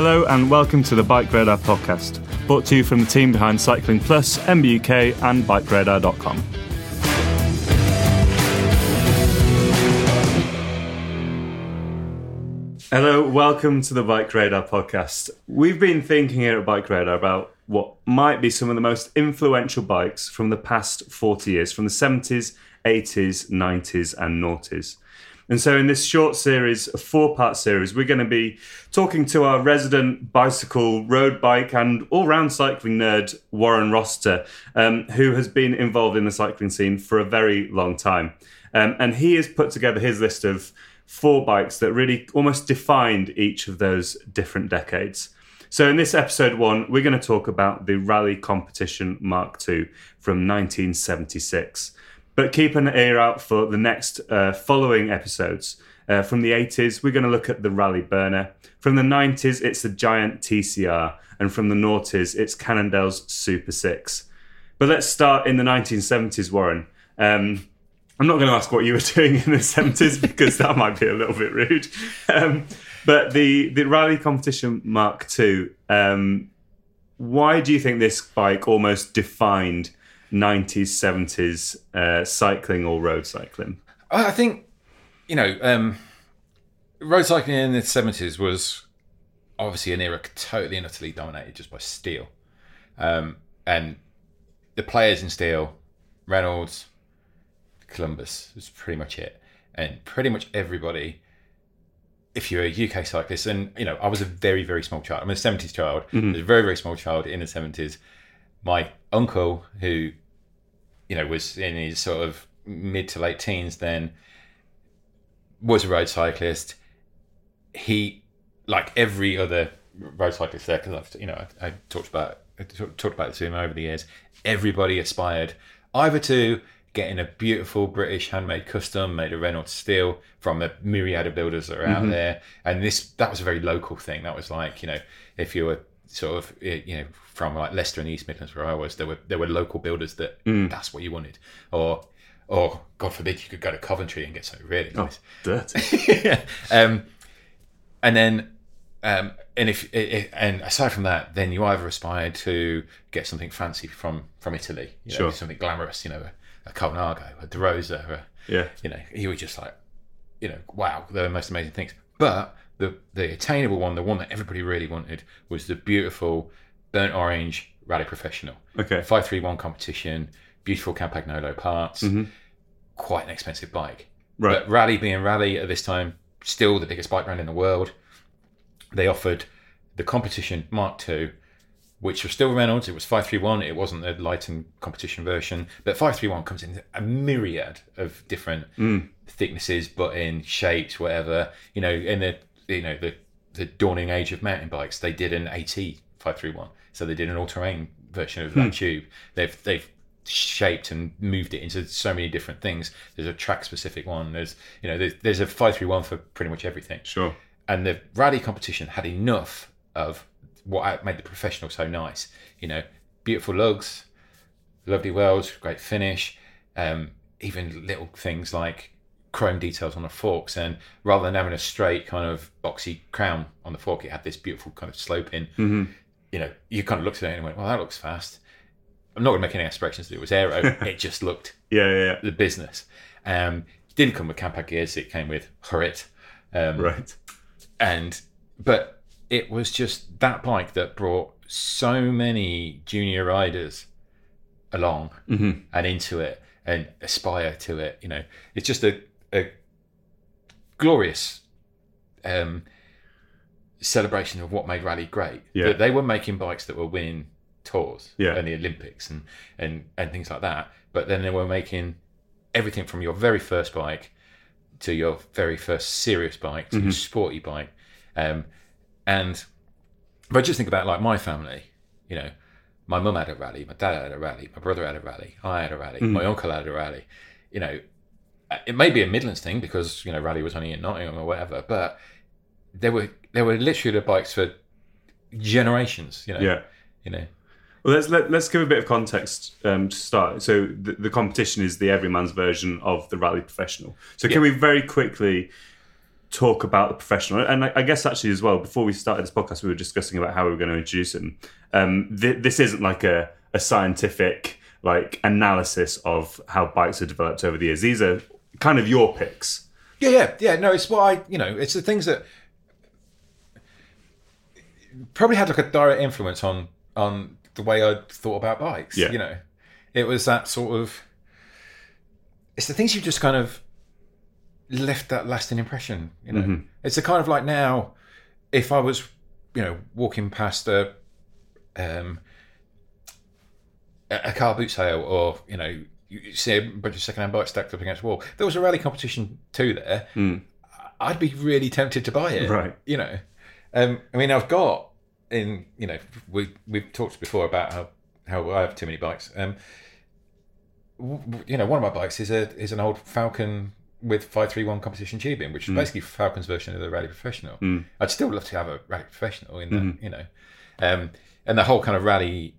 Hello and welcome to the Bike Radar podcast, brought to you from the team behind Cycling Plus, MBUK, and BikeRadar.com. Hello, welcome to the Bike Radar podcast. We've been thinking here at Bike Radar about what might be some of the most influential bikes from the past 40 years, from the 70s, 80s, 90s, and noughties. And so, in this short series, a four part series, we're going to be talking to our resident bicycle, road bike, and all round cycling nerd, Warren Rossiter, um, who has been involved in the cycling scene for a very long time. Um, and he has put together his list of four bikes that really almost defined each of those different decades. So, in this episode one, we're going to talk about the Raleigh Competition Mark II from 1976. But keep an ear out for the next uh, following episodes. Uh, from the 80s, we're going to look at the Raleigh Burner. From the 90s, it's the Giant TCR. And from the noughties, it's Cannondale's Super 6. But let's start in the 1970s, Warren. Um, I'm not going to ask what you were doing in the 70s because that might be a little bit rude. Um, but the, the Raleigh Competition Mark II, um, why do you think this bike almost defined 90s, 70s uh, cycling or road cycling? I think, you know, um, road cycling in the 70s was obviously an era totally and utterly dominated just by steel. Um, and the players in steel, Reynolds, Columbus was pretty much it. And pretty much everybody, if you're a UK cyclist, and you know, I was a very, very small child. I'm a 70s child. Mm-hmm. I was a very, very small child in the 70s. My uncle, who, you know, was in his sort of mid to late teens then, was a road cyclist. He, like every other road cyclist there, because I've, you know, I, I talked about I talked about him over the years. Everybody aspired either to getting a beautiful British handmade custom made of Reynolds steel from a myriad of builders that are out mm-hmm. there. And this that was a very local thing. That was like, you know, if you were sort of you know from like Leicester and East Midlands where I was, there were there were local builders that that's what you wanted. Or or God forbid you could go to Coventry and get something really nice. Dirty. um, and then um, and if it, and aside from that, then you either aspire to get something fancy from from Italy, you know, Sure. something glamorous, you know, a, a Colnago, a De Rosa, a, Yeah. you know, you were just like, you know, wow, they're the most amazing things. But the the attainable one, the one that everybody really wanted, was the beautiful burnt orange Raleigh Professional. Okay. five three one competition, beautiful Campagnolo parts, mm-hmm. quite an expensive bike. Right. But Raleigh being Raleigh at this time, still the biggest bike brand in the world. They offered the competition Mark II which was still Reynolds. It was 531. It wasn't the light and competition version. But 531 comes in a myriad of different mm. thicknesses, but in shapes, whatever. You know, in the you know the the dawning age of mountain bikes, they did an AT 531. So they did an all-terrain version of that tube. They've they've shaped and moved it into so many different things. There's a track specific one. There's you know there's, there's a 531 for pretty much everything Sure. and the Raleigh competition had enough of what made the professional so nice. You know, beautiful lugs, lovely welds, great finish, um, even little things like chrome details on the forks. And rather than having a straight kind of boxy crown on the fork, it had this beautiful kind of sloping. Mm-hmm. You know, you kind of looked at it and went, "Well, that looks fast." I'm not going to make any aspirations that it was aero. it just looked Yeah, yeah, yeah. the business. Um, it didn't come with Campa gears; it came with Huret. Um, Right. and but it was just that bike that brought so many junior riders along Mm-hmm. and into it and aspire to it you know it's just a, a glorious um celebration of what made Raleigh great Yeah. that they were making bikes that were winning tours Yeah. and the olympics and and and things like that but then they were making everything from your very first bike to your very first serious bike to your sporty bike um and if I just think about like my family, you know, my mum had a Raleigh, my dad had a Raleigh, my brother had a Raleigh, I had a Raleigh, my uncle had a Raleigh. You know, it may be a Midlands thing because you know Raleigh was only in Nottingham or whatever, but there were there were literally the bikes for generations. You know, Yeah. you know, Well, let's let, let's give a bit of context um, to start. So the, the competition is the everyman's version of the Raleigh professional. So can we very quickly talk about the professional? And I, I guess actually as well, before we started this podcast, we were discussing about how we were going to introduce him. Um, th- this isn't like a, a scientific like analysis of how bikes are developed over the years. These are kind of your picks. Yeah, yeah, yeah. No, it's what I, you know, it's the things that probably had like a direct influence on on the way I thought about bikes. Yeah. You know, it was that sort of. It's the things you just kind of left that lasting impression. You know, it's a kind of like now, if I was, you know, walking past a, um, a a car boot sale or you know. You see a bunch of second-hand bikes stacked up against the wall. There was a Raleigh competition too there. I'd be really tempted to buy it. Right. You know, um, I mean, I've got in you know we we've talked before about how how I have too many bikes. Um, w- you know, one of my bikes is a is an old Falcon with five three one competition tubing, which is basically Falcon's version of the Raleigh Professional. I'd still love to have a Raleigh Professional in that, you know, um, and the whole kind of Raleigh.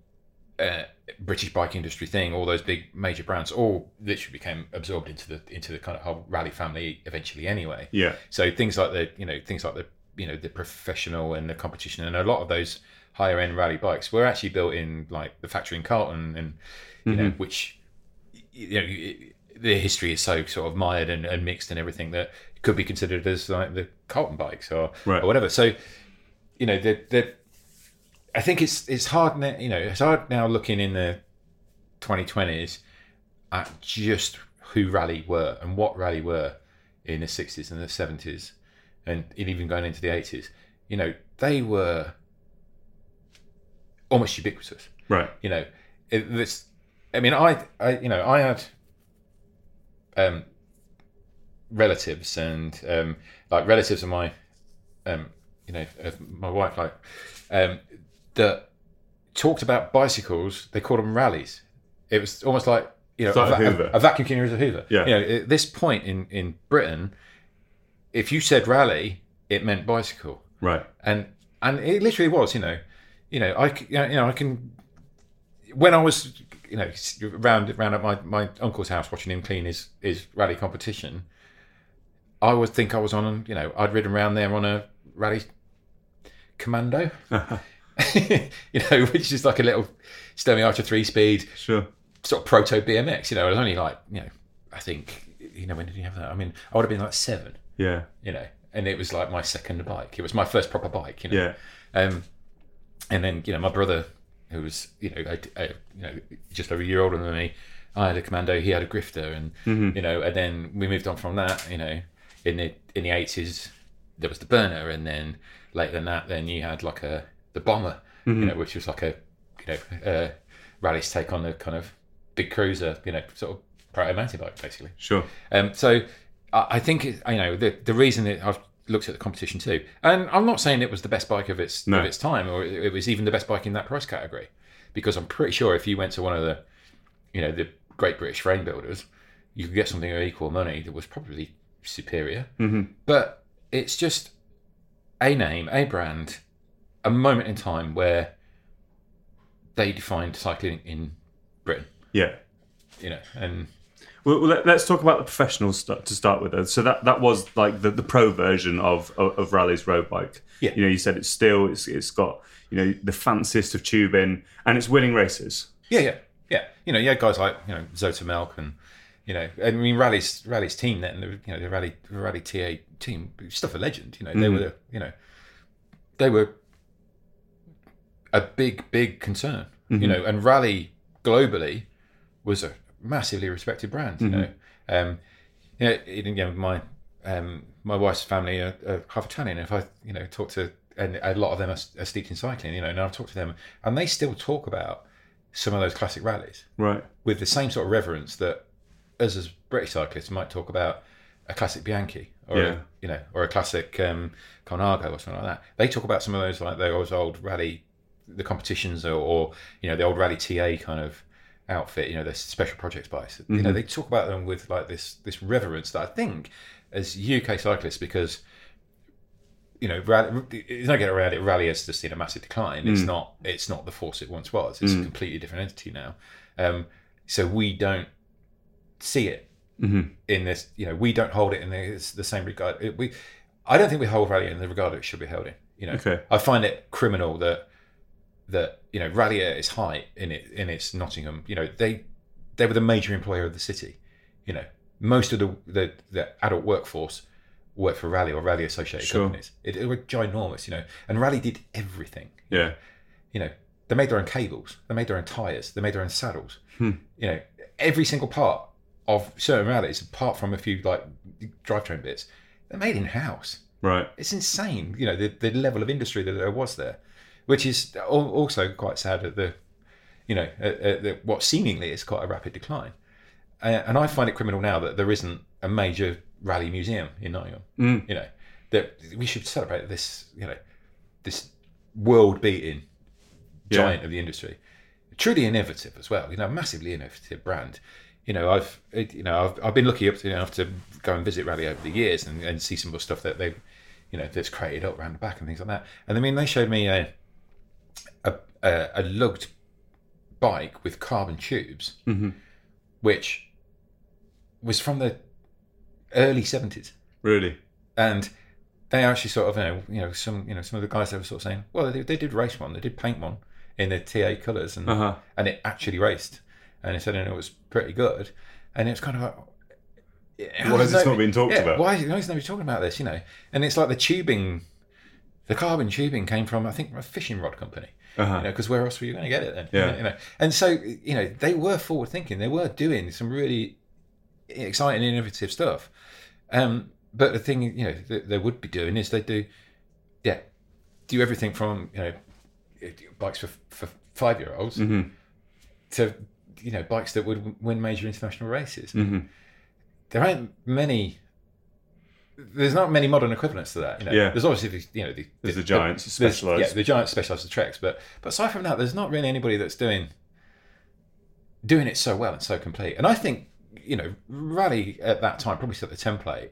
Uh, British bike industry thing, all those big major brands, all literally became absorbed into the into the kind of whole Raleigh family eventually. Anyway, Yeah. so things like the you know things like the you know the professional and the competition and a lot of those higher end Raleigh bikes were actually built in like the factory in Carlton and you know mm-hmm. which you know it- the history is so sort of mired and, and mixed and everything that could be considered as like the Carlton bikes or Right. or whatever. So you know the the I think it's it's hard now, you know it's hard now looking in the 2020s at just who Raleigh were and what Raleigh were in the 60s and the 70s and even going into the 80s you know they were almost ubiquitous Right. you know it, this i mean i i you know i had um relatives and um like relatives of my um you know of my wife like um that talked about bicycles they called them Raleighs it was almost like you know like a, a va- Hoover. a vacuum cleaner is a hoover Yeah. you know at this point in in britain if you said Raleigh it meant bicycle Right. and and it literally was you know you know i c- you know, you know i can when i was you know round round at my my uncle's house watching him clean his his Raleigh competition i would think i was on you know i'd ridden around there on a Raleigh commando you know which is like a little Sturmey archer three speed Sure. sort of proto bmx you know it was only like you know i think you know when did you have that i mean i would have been like seven Yeah. you know, and it was like my second bike. It was my first proper bike, you know. Yeah. Um, and then you know my brother, who was you know a, a, you know just over a year older than me, I had a commando, he had a grifter, and you know, and then we moved on from that. You know, in the in the eighties, there was the burner, and then later than that, then you had like a the bomber, you know, which was like a you know uh, Raleigh's take on the kind of big cruiser, you know, sort of proto mountain bike basically. Sure. Um, so I, I think it, you know the the reason that I've looked at the competition too, and I'm not saying it was the best bike of its No. of its time, or it, it was even the best bike in that price category, because I'm pretty sure if you went to one of the, you know, the great British frame builders, you could get something of equal money that was probably superior. Mm-hmm. But it's just a name, a brand, a moment in time where they defined cycling in Britain, Yeah. you know, and Well, let, us talk about the professional stuff to start with. So that that was like the, the pro version of, of of Raleigh's road bike. Yeah. You know, you said it's still it's it's got you know the fanciest of tubing and it's winning races. Yeah, yeah, yeah. You know, you had guys like you know Zoetemelk and you know, I mean Raleigh's Raleigh's team then, the, you know, the Raleigh the Raleigh TI team, stuff a legend. You know, they mm-hmm. were you know, they were a big big concern. You know, and Raleigh globally was a massively respected brand. You know, um, you know, you know my um, my wife's family are, are half Italian. If I you know talk to and a lot of them are, are steeped in cycling, you know, and I've talked to them, and they still talk about some of those classic Raleighs Right. with the same sort of reverence that us as British cyclists might talk about a classic Bianchi or Yeah. a, you know or a classic um, Colnago or something like that. They talk about some of those like those old Raleigh, the competitions or, or you know the old Raleigh TI kind of outfit. You know the special projects bikes. You know mm-hmm. they talk about them with like this this reverence that I think as UK cyclists because you know, Raleigh, it's not getting around it. Raleigh has just seen a massive decline. It's mm. not. It's not the force it once was. It's a mm. completely different entity now. Um, so we don't see it mm-hmm. in this. You know, we don't hold it in the, it's the same regard. It, we, I don't think we hold Raleigh in the regard it should be held in. You know, Okay. I find it criminal that that you know Raleigh at its height in it in its Nottingham. You know, they they were the major employer of the city. You know, most of the the, the adult workforce worked for Raleigh or Raleigh associated Sure. companies. It, it were ginormous, you know. And Raleigh did everything. Yeah. You know, they made their own cables, they made their own tires, they made their own saddles. Hmm. You know, every single part of certain Raleighs, apart from a few like drivetrain bits, they're made in house. Right. It's insane, you know, the, the level of industry that there was there, which is also quite sad at the, you know, at, at the, what seemingly is quite a rapid decline. Uh, and I find it criminal now that there isn't a major Raleigh museum in Nottingham. You know, that we should celebrate this, you know, this world-beating giant of the industry, truly innovative as well. You know, massively innovative brand. You know, I've you know I've, I've been lucky up to enough to go and visit Raleigh over the years and, and see some of the stuff that they, you know, that's created up around the back and things like that. And I mean, they showed me a a, a, a lugged bike with carbon tubes, which was from the early seventies Really. and they actually sort of you know you know some you know some of the guys they were sort of saying well they, they did race one they did paint one in the TI colours and Uh-huh. and it actually raced and they said and it was pretty good and it's kind of like Why is this not being talked yeah, about? Why why is nobody talking about this? You know, and it's like the tubing, the carbon tubing came from I think a fishing rod company. Uh-huh. You know, because where else were you going to get it then? Yeah. You know, and so you know they were forward thinking. They were doing some really exciting, innovative stuff. Um, but the thing you know that they would be doing is they do, yeah, do everything from you know bikes for for five year olds Mm-hmm. to you know bikes that would win major international races. Mm-hmm. There ain't many. There's not many modern equivalents to that. You know, Yeah. there's obviously the, you know the, There's the giants, there's- specialised. Yeah, the giants specialised the treks, but but aside from that, there's not really anybody that's doing doing it so well and so complete. And I think you know, Raleigh at that time probably set the template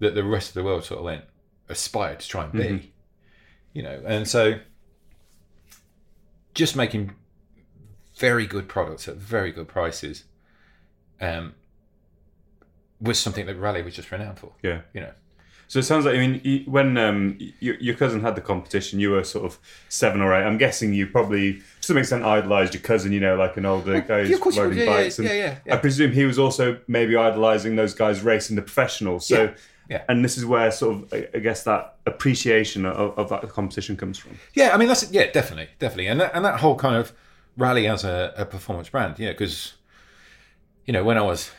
that the rest of the world sort of went aspired to try and be. Mm-hmm. You know, and so just making very good products at very good prices um, was something that Raleigh was just renowned for. Yeah. You know, So it sounds like I mean, you, when um, your, your cousin had the competition, you were sort of seven or eight. I'm guessing you probably, to some extent, idolised your cousin. You know, like an older guy yeah, of course you riding. Yeah, yeah, bikes. yeah, yeah, yeah. I presume he was also maybe idolising those guys racing the professionals. So, Yeah, yeah. and this is where sort of I I guess that appreciation of, of that competition comes from. Yeah, I mean that's yeah, definitely, definitely, and that, and that whole kind of Raleigh as a, a performance brand, yeah, because you know when I was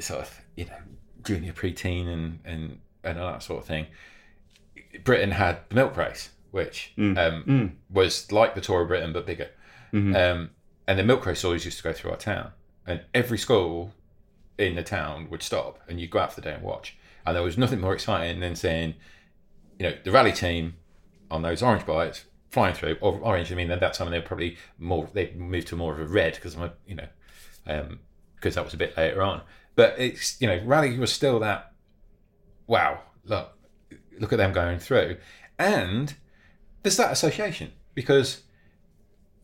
sort of you know junior preteen and and and all that sort of thing, Britain had the milk race, which um, was like the Tour of Britain but bigger, Um, and the milk race always used to go through our town, and every school in the town would stop, and you'd go out for the day and watch. And there was nothing more exciting than seeing, you know, the Raleigh team on those orange bikes flying through, or orange. I mean, at that time they were probably more. They moved to more of a red because I'm, a, you know, because that was a bit later on. But it's you know, Raleigh was still that. Wow, look, look at them going through, and there's that association because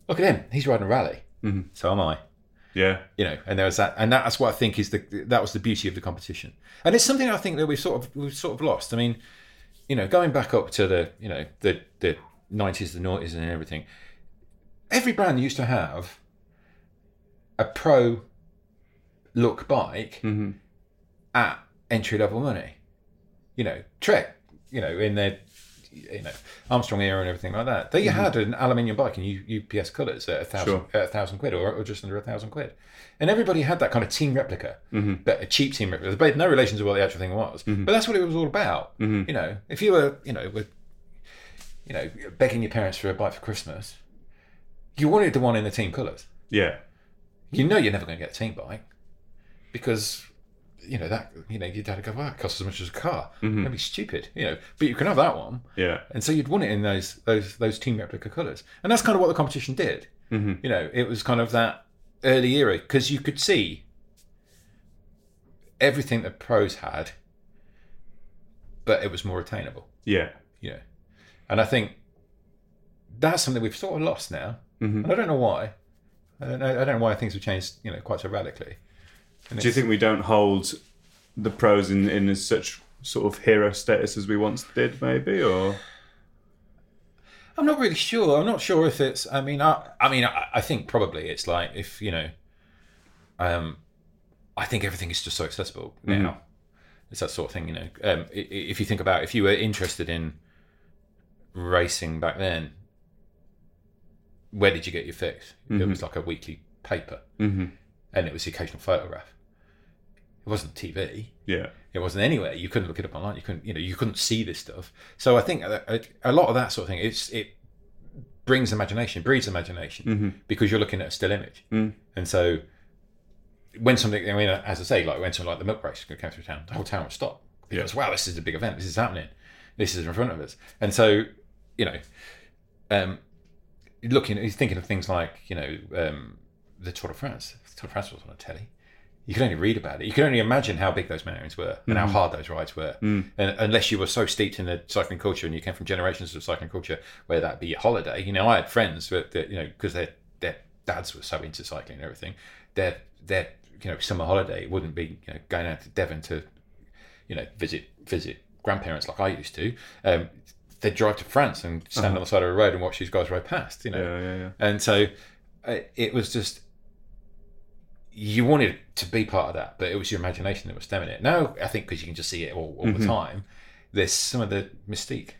look at him, he's riding a Raleigh, mm-hmm. so am I. Yeah. you know and there was that and that's what i think is the that was the beauty of the competition. And it's something i think that we've sort of we've sort of lost. I mean you know going back up to the you know the the 90s the noughties and everything every brand used to have a pro look bike at entry level money you know trek you know in their you know Armstrong era and everything like that. They mm-hmm. had an aluminium bike in U- UPS colours at a thousand Sure. at a thousand quid or, or just under a thousand quid, and everybody had that kind of team replica, mm-hmm. but a cheap team replica. But no relation to what the actual thing was. Mm-hmm. But that's what it was all about. You know, if you were you know with you know begging your parents for a bike for Christmas, you wanted the one in the team colours. Yeah. You know you're never going to get a team bike because you know that you know your dad would go, "Well, it costs as much as a car." That'd be stupid, you know. But you can have that one. Yeah. And so you'd want it in those those those team replica colours, and that's kind of what the competition did. Mm-hmm. You know, it was kind of that early era because you could see everything that pros had, but it was more attainable. Yeah. Yeah. and I think that's something we've sort of lost now, and I don't know why. I don't know, I don't know why things have changed. You know, quite so radically. And Do you think we don't hold the pros in, in such sort of hero status as we once did, maybe? Or I'm not really sure. I'm not sure if it's. I mean, I, I mean, I, I think probably it's like if you know, um, I think everything is just so accessible now. It's that sort of thing, you know. Um, if you think about, if you were interested in racing back then, where did you get your fix? It was like a weekly paper, mm-hmm. and it was the occasional photograph. It wasn't TV yeah. it wasn't anywhere. You couldn't look it up online. You couldn't, you know, you couldn't see this stuff. So I think a, a, a lot of that sort of thing, it's it brings imagination, breeds imagination mm-hmm. because you're looking at a still image. Mm. And so when something, I mean, uh, as I say, like when something like the milk race came through town, the whole town would stop because wow, this is a big event. This is happening. This is in front of us. And so, you know, um, looking, he's thinking of things like you know um, the Tour de France. The Tour de France was on a telly you could only read about it. You could only imagine how big those mountains were and how hard those rides were. And unless you were so steeped in the cycling culture and you came from generations of cycling culture where that be a holiday. You know, I had friends that, that you know because their their dads were so into cycling and everything. Their their you know summer holiday wouldn't be you know going out to Devon to you know visit visit grandparents like I used to. Um, they'd drive to France and stand on the side of a road and watch these guys ride past. You know, Yeah, yeah, yeah. and so uh, it was just you wanted to be part of that, but it was your imagination that was stemming it. Now I think because you can just see it all, all the time, there's some of the mystique.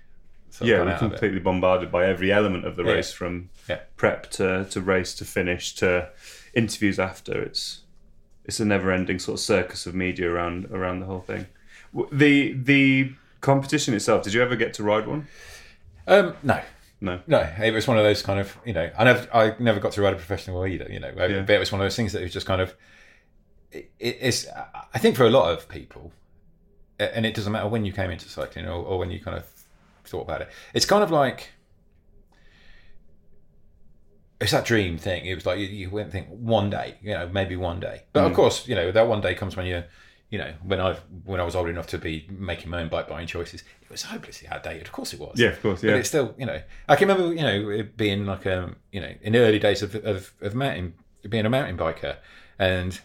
sort of Yeah, we're completely bombarded by every element of the Yeah. race from Yeah. prep to, to race to finish to interviews after. It's it's a never ending sort of circus of media around around the whole thing. The the competition itself, did you ever get to ride one? Um, no, No. no, it was one of those kind of you know I never I never got to ride a professional either. You know, Yeah. but it was one of those things that was just kind of it, it's I think for a lot of people, and it doesn't matter when you came into cycling or, or when you kind of thought about it. It's kind of like it's that dream thing. It was like you, you went and think one day, you know, maybe one day. But of mm. course, you know, that one day comes when you're, you know, when I when I was old enough to be making my own bike buying choices, it was hopelessly outdated. Of course, it was. Yeah, of course, Yeah. But it's still, you know, I can remember, you know, it being like um, you know, in the early days of of, of mountain being a mountain biker, and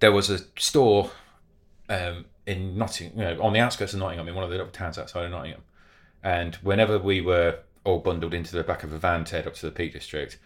there was a store um, in Nottingham, you know, on the outskirts of Nottingham, in one of the little towns outside of Nottingham. And whenever we were all bundled into the back of a van to head up to the Peak District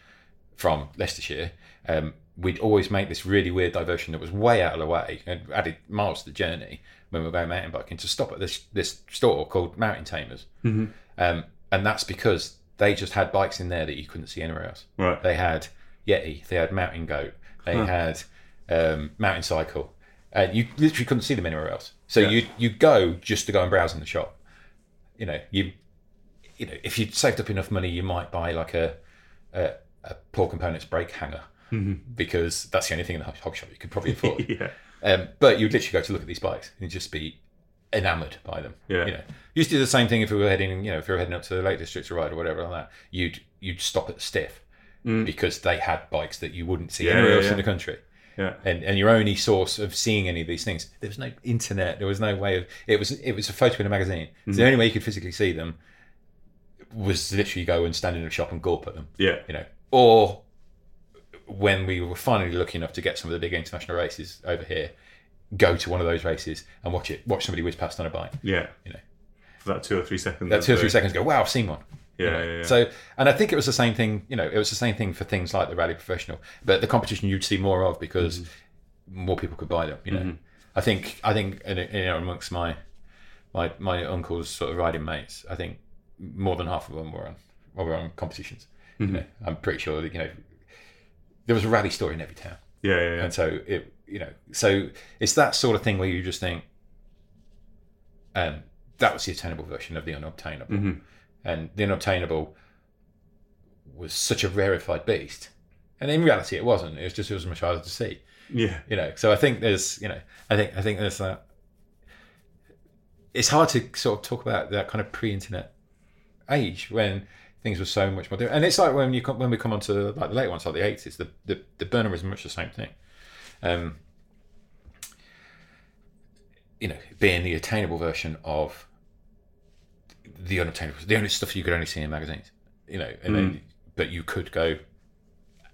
from Leicestershire, um, we'd always make this really weird diversion that was way out of the way and added miles to the journey when we were going mountain biking to stop at this this store called Mountain Tamers. Mm-hmm. Um, and that's because they just had bikes in there that you couldn't see anywhere else. Right. They had Yeti, they had Mountain Goat, they had um, Mountain Cycle, and you literally couldn't see them anywhere else. So Yeah. you you go just to go and browse in the shop. You know, you you know if you saved up enough money, you might buy like a a, a poor components brake hanger because that's the only thing in the hog shop you could probably afford. yeah. Um, but you'd literally go to look at these bikes and just be enamored by them. Yeah. You know, you used to do the same thing if we were heading, you know, if you were heading up to the Lake District to ride or whatever like that. You'd you'd stop at Stiff because they had bikes that you wouldn't see Mm. Yeah, anywhere yeah, else yeah. in the country. Yeah. And and your only source of seeing any of these things, there was no internet. There was no way of it was it was a photo in a magazine. So Mm. the only way you could physically see them was literally go and stand in a shop and gawp at them Yeah. you know, or when we were finally lucky enough to get some of the big international races over here, go to one of those races and watch it, watch somebody whiz past on a bike. Yeah. You know, For that two or three seconds. that two or three seconds go, wow, I've seen one. Yeah, You know? yeah, yeah. So, and I think it was the same thing. You know, it was the same thing for things like the Raleigh professional, but the competition you'd see more of because Mm-hmm. more people could buy them. You know, I think I think you know amongst my my my uncle's sort of riding mates, I think more than half of them were on were on competitions. Mm-hmm. You know, I'm pretty sure that you know there was a Raleigh story in every town. Yeah, yeah, yeah. And so it, you know, so it's that sort of thing where you just think, um, that was the attainable version of the unobtainable, Mm-hmm. and the unobtainable was such a rarefied beast, and in reality, it wasn't. It was just it was much harder to see, Yeah. you know. So I think there's, you know, I think I think there's that. It's hard to sort of talk about that kind of pre-internet age when things were so much more different. And it's like when you come, when we come on to like the late ones, like the eighties, the, the the burner was much the same thing. Um, you know, being the attainable version of the unobtainable, the only stuff you could only see in magazines. You know, and then but you could go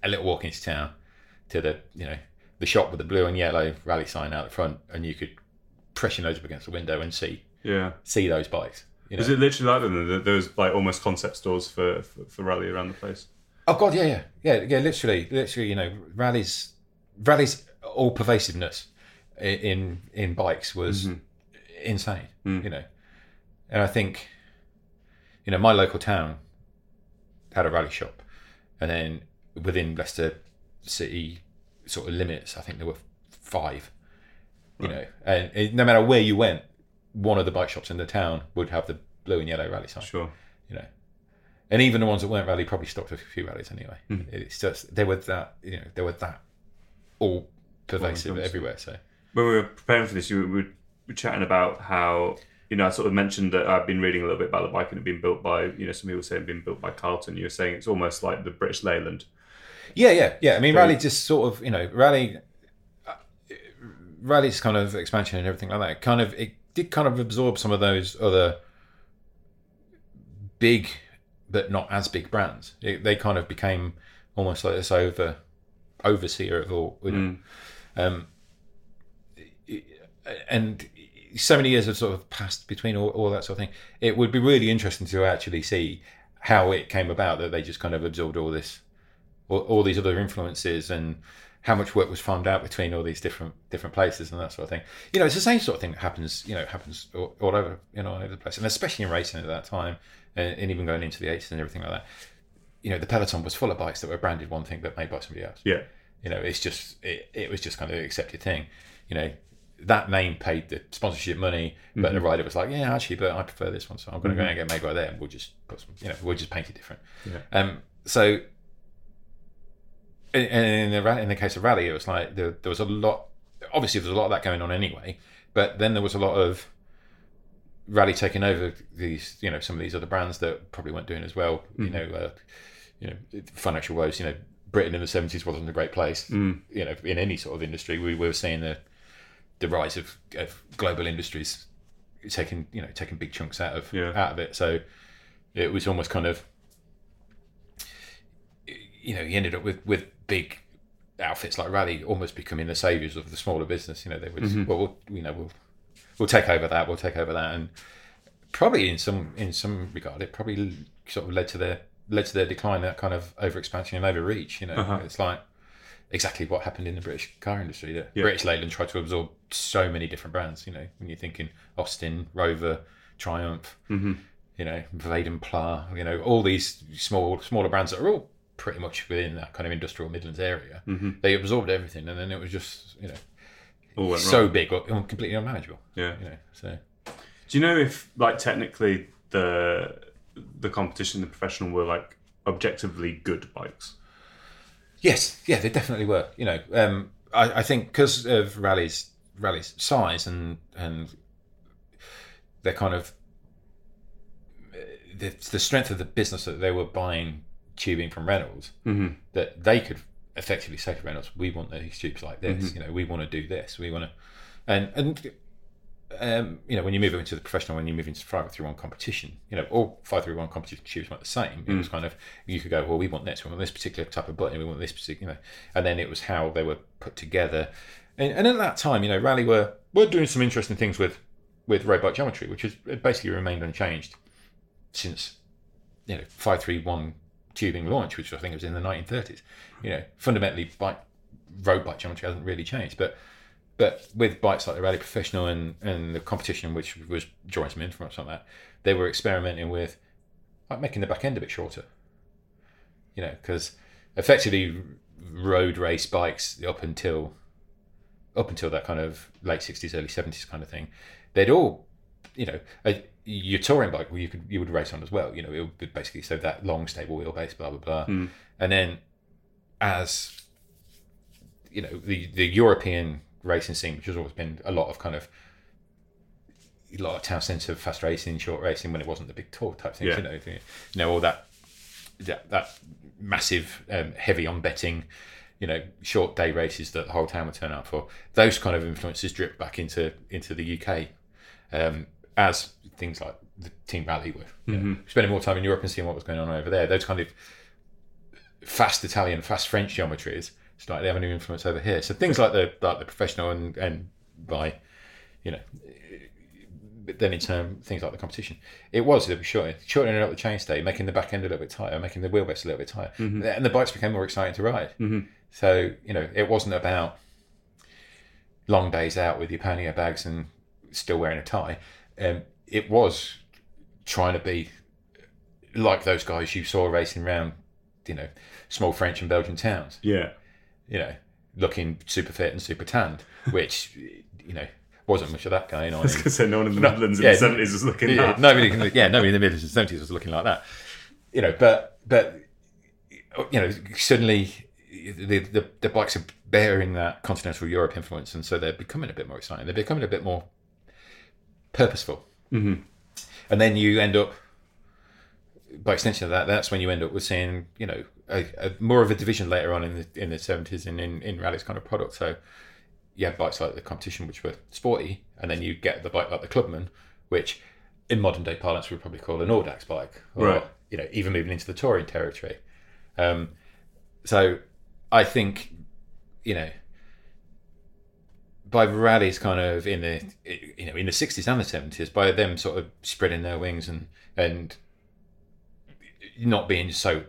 a little walk into town to the you know the shop with the blue and yellow Raleigh sign out the front, and you could press your nose up against the window and see Yeah. see those bikes. You know? Is it literally like? There- was like almost concept stores for, for, for Raleigh around the place. Oh god, yeah, yeah, yeah, yeah. Literally, literally, you know, Raleigh's, Raleigh's, all pervasiveness in in bikes was mm-hmm. insane. Mm. You know, and I think, you know, my local town had a Raleigh shop, and then within Leicester City sort of limits, I think there were five. You know, and it, no matter where you went, one of the bike shops in the town would have the blue and yellow Raleigh sign Sure. you know. And even the ones that weren't Raleigh probably stopped a few Raleighs anyway. Hmm. It's just they were that you know they were that all pervasive everywhere. So When we were preparing for this, you were, we were chatting about how you know I sort of mentioned that I've been reading a little bit about the bike and it being built by you know some people saying being built by Carlton. You were saying it's almost like the British Leyland. yeah, yeah, yeah. I mean, Raleigh just sort of you know Raleigh, uh, Raleigh's kind of expansion and everything like that. Kind of it did kind of absorb some of those other big but not as big brands. It, they kind of became almost like this over overseer of all. You know? Um, and so many years have sort of passed between all, all that sort of thing. It would be really interesting to actually see how it came about that they just kind of absorbed all this, all, all these other influences, and how much work was farmed out between all these different different places and that sort of thing. You know, it's the same sort of thing that happens. You know, happens all, all over you know all over the place, and especially in racing at that time, and, and even going into the eighties and everything like that. You know, the peloton was full of bikes that were branded one thing but made by somebody else Yeah. you know it's just it, it was just kind of an accepted thing you know that name paid the sponsorship money but mm-hmm. the rider was like yeah actually but i prefer this one so i'm going to go mm-hmm. and get made by them we'll just put some you know we'll just paint it different Yeah. um so and in the in the case of Raleigh it was like there, there was a lot obviously there's a lot of that going on anyway but then there was a lot of Raleigh taking over these you know some of these other brands that probably weren't doing as well you know uh, you know financial woes you know britain in the 70s wasn't a great place you know in any sort of industry. We were seeing the the rise of, of global industries taking you know taking big chunks out of Yeah. out of it. So it was almost kind of you know he ended up with with big outfits like Raleigh almost becoming the saviors of the smaller business you know they would mm-hmm. well we'll you know we'll we'll take over that we'll take over that. And probably in some in some regard it probably sort of led to their led to their decline that kind of over expansion and overreach you know. Uh-huh. It's like exactly what happened in the british car industry that british leyland tried to absorb so many different brands you know. When you're thinking austin rover triumph mm-hmm. you know Vanden Plas, you know all these small smaller brands that are all pretty much within that kind of industrial midlands area mm-hmm. they absorbed everything and then it was just you know so wrong. big or completely unmanageable Yeah. you know so Do you know if like technically the the competition, the professional were like objectively good bikes? Yes, yeah, they definitely were. You know, um, I, I think because of Raleigh's, Raleigh's size and and they're kind of uh, the, the strength of the business that they were buying tubing from Reynolds, Mm-hmm. that they could effectively say to Reynolds, "We want these tubes like this. Mm-hmm. You know, we want to do this. We want to," and and um, you know, when you move into the professional, when you move into five three one competition, you know, all five three one competition tubes weren't the same. It was Mm. kind of you could go, well, we want this, we want this particular type of button, we want this particular, you know, and then it was how they were put together. And, and at that time, you know, Raleigh were were doing some interesting things with with bike geometry, which has basically remained unchanged since you know five three one tubing launch, which I think was in the 1930s. You know, fundamentally, bike road bike geometry hasn't really changed, but but with bikes like the Raleigh Professional and, and the competition, which was drawing some influence on that, they were experimenting with like making the back end a bit shorter. You know, because effectively road race bikes up until up until that kind of late sixties, early seventies kind of thing, they'd all, you know, a, your touring bike, well, you could you would race on as well. You know, it would be basically so that long stable wheelbase, blah blah blah, and then as you know the the European racing scene, which has always been a lot of kind of a lot of town centre fast racing, short racing when it wasn't the big tour type things. Yeah. You know, you know all that that, that massive um, heavy on betting. You know, short day races that the whole town would turn out for. Those kind of influences drip back into into the UK, um, as things like the Team Raleigh were. You know, mm-hmm. spending more time in Europe and seeing what was going on over there. Those kind of fast Italian, fast French geometries started having an influence over here. So things like the like the professional and and by, you know, but then in turn things like the competition, it was a little bit shorter, shortening up the chainstay, making the back end a little bit tighter, making the wheelbase a little bit tighter, mm-hmm. and the bikes became more exciting to ride. Mm-hmm. So you know, it wasn't about long days out with your pannier bags and still wearing a tie. Um, it was trying to be like those guys you saw racing around, you know, small French and Belgian towns Yeah. you know, looking super fit and super tanned, which, you know, wasn't much of that going on. I was going to say no one in the No, Netherlands in yeah, the seventies was looking yeah, that. nobody, yeah, nobody in the mid seventies was looking like that. You know, but but you know, suddenly the, the the bikes are bearing that continental Europe influence, and so they're becoming a bit more exciting. They're becoming a bit more purposeful, mm-hmm. and then you end up. By extension of that, that's when you end up with seeing, you know, a, a more of a division later on in the in the seventies and in in Raleigh's kind of product. So, you had bikes like the competition, which were sporty, and then you get the bike like the Clubman, which in modern day parlance we would probably call an Audax bike, or Right. you know, even moving into the touring territory. Um, so I think, you know, by Raleigh's kind of in the you know in the sixties and the seventies, by them sort of spreading their wings and and not being so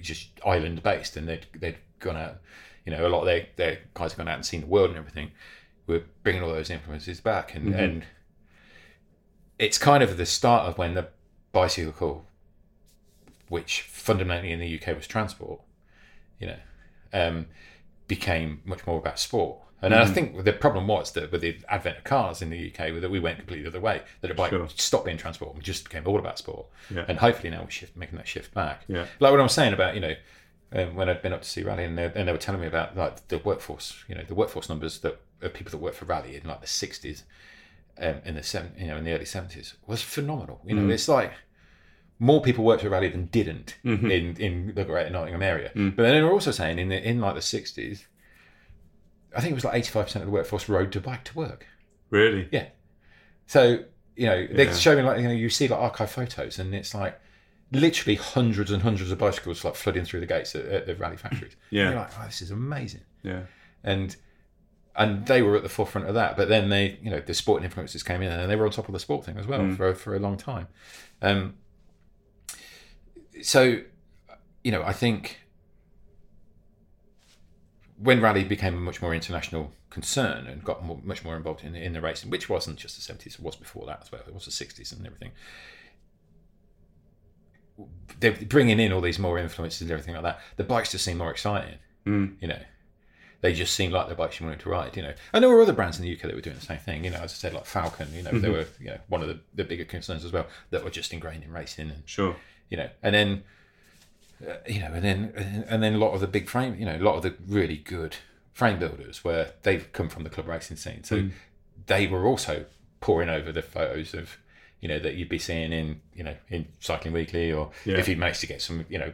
just island based, and they'd they'd gone out, you know, a lot of their their guys had gone out and seen the world and everything. We're bringing all those influences back, and and it's kind of the start of when the bicycle, which fundamentally in the UK was transport, you know, um, became much more about sport. And I think the problem was that with the advent of cars in the UK, that we went completely the other way. That a bike Sure. stopped being transport and just became all about sport. Yeah. And hopefully now we're shift, making that shift back. Yeah. Like what I was saying about you know um, when I'd been up to see Raleigh and they, and they were telling me about like the workforce, you know, the workforce numbers that of people that worked for Raleigh in like the sixties, um, in the seven, you know, in the early seventies was phenomenal. You know, it's like more people worked for Raleigh than didn't in in the Greater Nottingham area. But then they were also saying in the, in like the sixties, I think it was like eighty five percent of the workforce rode to bike to work. Really? Yeah. So you know they Yeah. show me like you know you see like archive photos and it's like literally hundreds and hundreds of bicycles like flooding through the gates at, at the Raleigh factories. Yeah. Like, oh, this is amazing. Yeah. And and they were at the forefront of that. But then they, you know, the sporting influences came in and they were on top of the sport thing as well for for a long time. Um, so, you know, I think when Raleigh became a much more international concern and got more, much more involved in, in the racing, which wasn't just the 70s, it was before that as well, it was the 60s and everything. They're bringing in all these more influences and everything like that. The bikes just seem more exciting, mm. you know. They just seem like the bikes you wanted to ride, you know. And there were other brands in the UK that were doing the same thing, you know. As I said, like Falcon, you know, they mm-hmm. were, you know, one of the, the bigger concerns as well that were just ingrained in racing and Sure. you know, and then uh, you know, and then and then a lot of the big frame, you know, a lot of the really good frame builders where they've come from the club racing scene, so Mm. they were also poring over the photos of, you know, that you'd be seeing in you know in Cycling Weekly or Yeah. if you managed to get some you know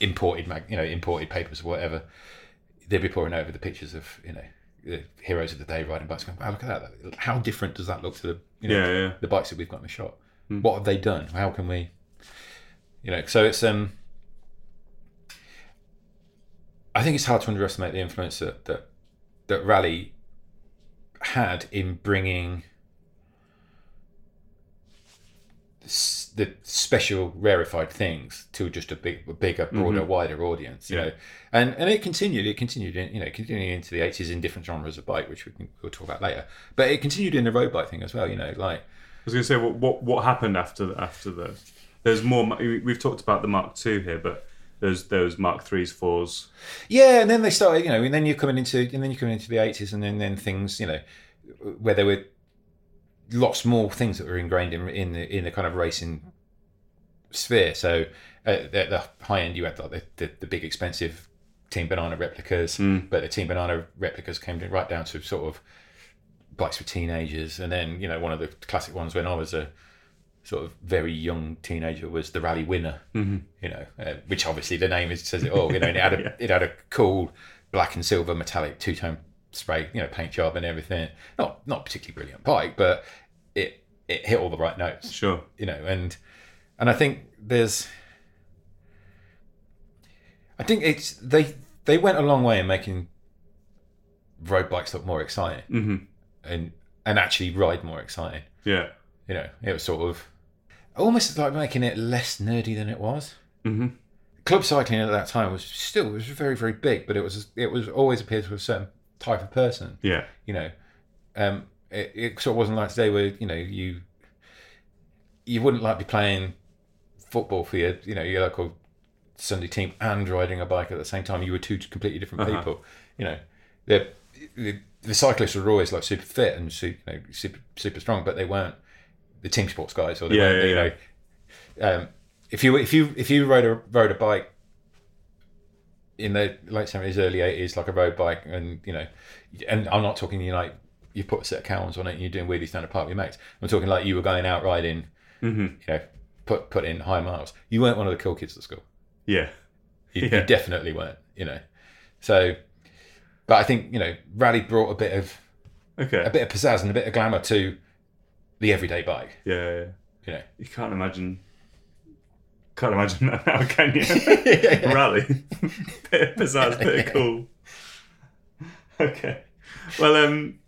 imported mag, you know imported papers or whatever, they'd be poring over the pictures of you know the heroes of the day riding bikes. Going, wow, look at that! How different does that look to the you know Yeah, yeah. the bikes that we've got in the shop? What have they done? How can we, you know? So it's um, I think it's hard to underestimate the influence that that that Raleigh had in bringing the special rarefied things to just a big, a bigger, mm-hmm. broader, wider audience. You Yeah. know, and and it continued. It continued. In, you know, continuing into the eighties in different genres of bike, which we can we'll talk about later. But it continued in the road bike thing as well. You know, like I was going to say what, what what happened after the, after the. There's more. we- We've talked about the Mark II here, but there's those Mark threes, fours. Yeah, and then they started, you know, and then you're coming into, and then you're coming into the eighties, and then then things, you know, where there were lots more things that were ingrained in in the in the kind of racing sphere. So uh, at the, high end, you had like the, the, the big expensive Team Banana replicas, hmm. but the Team Banana replicas came right down to sort of bikes for teenagers, and then you know one of the classic ones when I was a sort of very young teenager was the Raleigh Winner, mm-hmm. you know, uh, which obviously the name is, says it all. You know, and it had a it had a cool black and silver metallic two tone spray, you know, paint job and everything. Not not particularly brilliant bike, but it it hit all the right notes Sure. you know and and i think there's i think it's they they went a long way in making road bikes look more exciting hmm and and actually ride more exciting Yeah. You know it was sort of almost like making it less nerdy than it was hmm club cycling at that time was still it was very very big but it was it was always appealed to a certain type of person Yeah. you know, um, it, it sort of wasn't like today where you know you you wouldn't like be playing football for your you know your local Sunday team and riding a bike at the same time. You were two completely different Uh-huh. people. You know, the, the the cyclists were always like super fit and super, you know, super super strong, but they weren't the team sports guys or they Yeah, yeah, you know. Um, if you if you if you rode a rode a bike in the late seventies, early eighties, like a road bike, and you know, and I'm not talking you like you put a set of cowls on it and you're doing wheelies down the park with your mates. I'm talking like you were going out riding, Mm-hmm. you know, put put in high miles. You weren't one of the cool kids at school. Yeah. You, Yeah. you definitely weren't. You know, so. But I think you know, Raleigh brought a bit of Okay. a bit of pizzazz and a bit of glamour to the everyday bike. Yeah, yeah, yeah. You know, You can't imagine. Can't imagine that now, can you? Raleigh. bit of pizzazz, bit of cool. Okay. Well, um,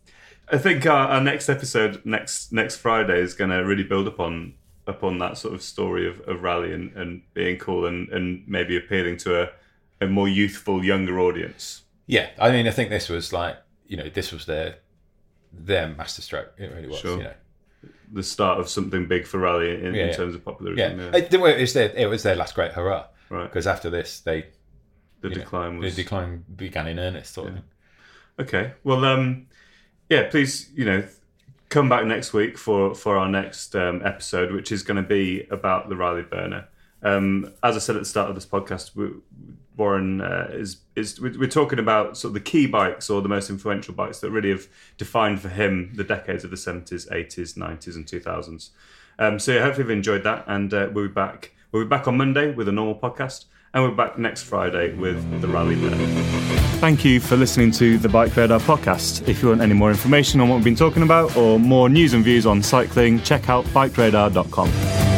I think our, our next episode next next Friday is going to really build upon upon that sort of story of, of Raleigh and, and being cool and, and maybe appealing to a, a more youthful, younger audience. yeah. I mean, I think this was like you know, this was their their masterstroke. It really was. Sure. You know, The start of something big for Raleigh in, Yeah, in yeah. terms of yeah. popularism. Yeah. It, was their it was their last great hurrah. Right. Because after this, they The you know, decline was. the decline began in earnest. Sort of. thing. Okay. Well, um, yeah. Please, you know, come back next week for for our next um, episode, which is going to be about the Raleigh Burner. Um, as I said at the start of this podcast, we, Warren uh, is is we're talking about sort of the key bikes or the most influential bikes that really have defined for him the decades of the seventies, eighties, nineties, and two thousands. Um, so yeah, hopefully you've enjoyed that, and uh, we'll be back. We'll be back on Monday with a normal podcast, and we're back next Friday with the Raleigh. Thank you for listening to the Bike Radar podcast. If you want any more information on what we've been talking about or more news and views on cycling, check out bikeradar.com.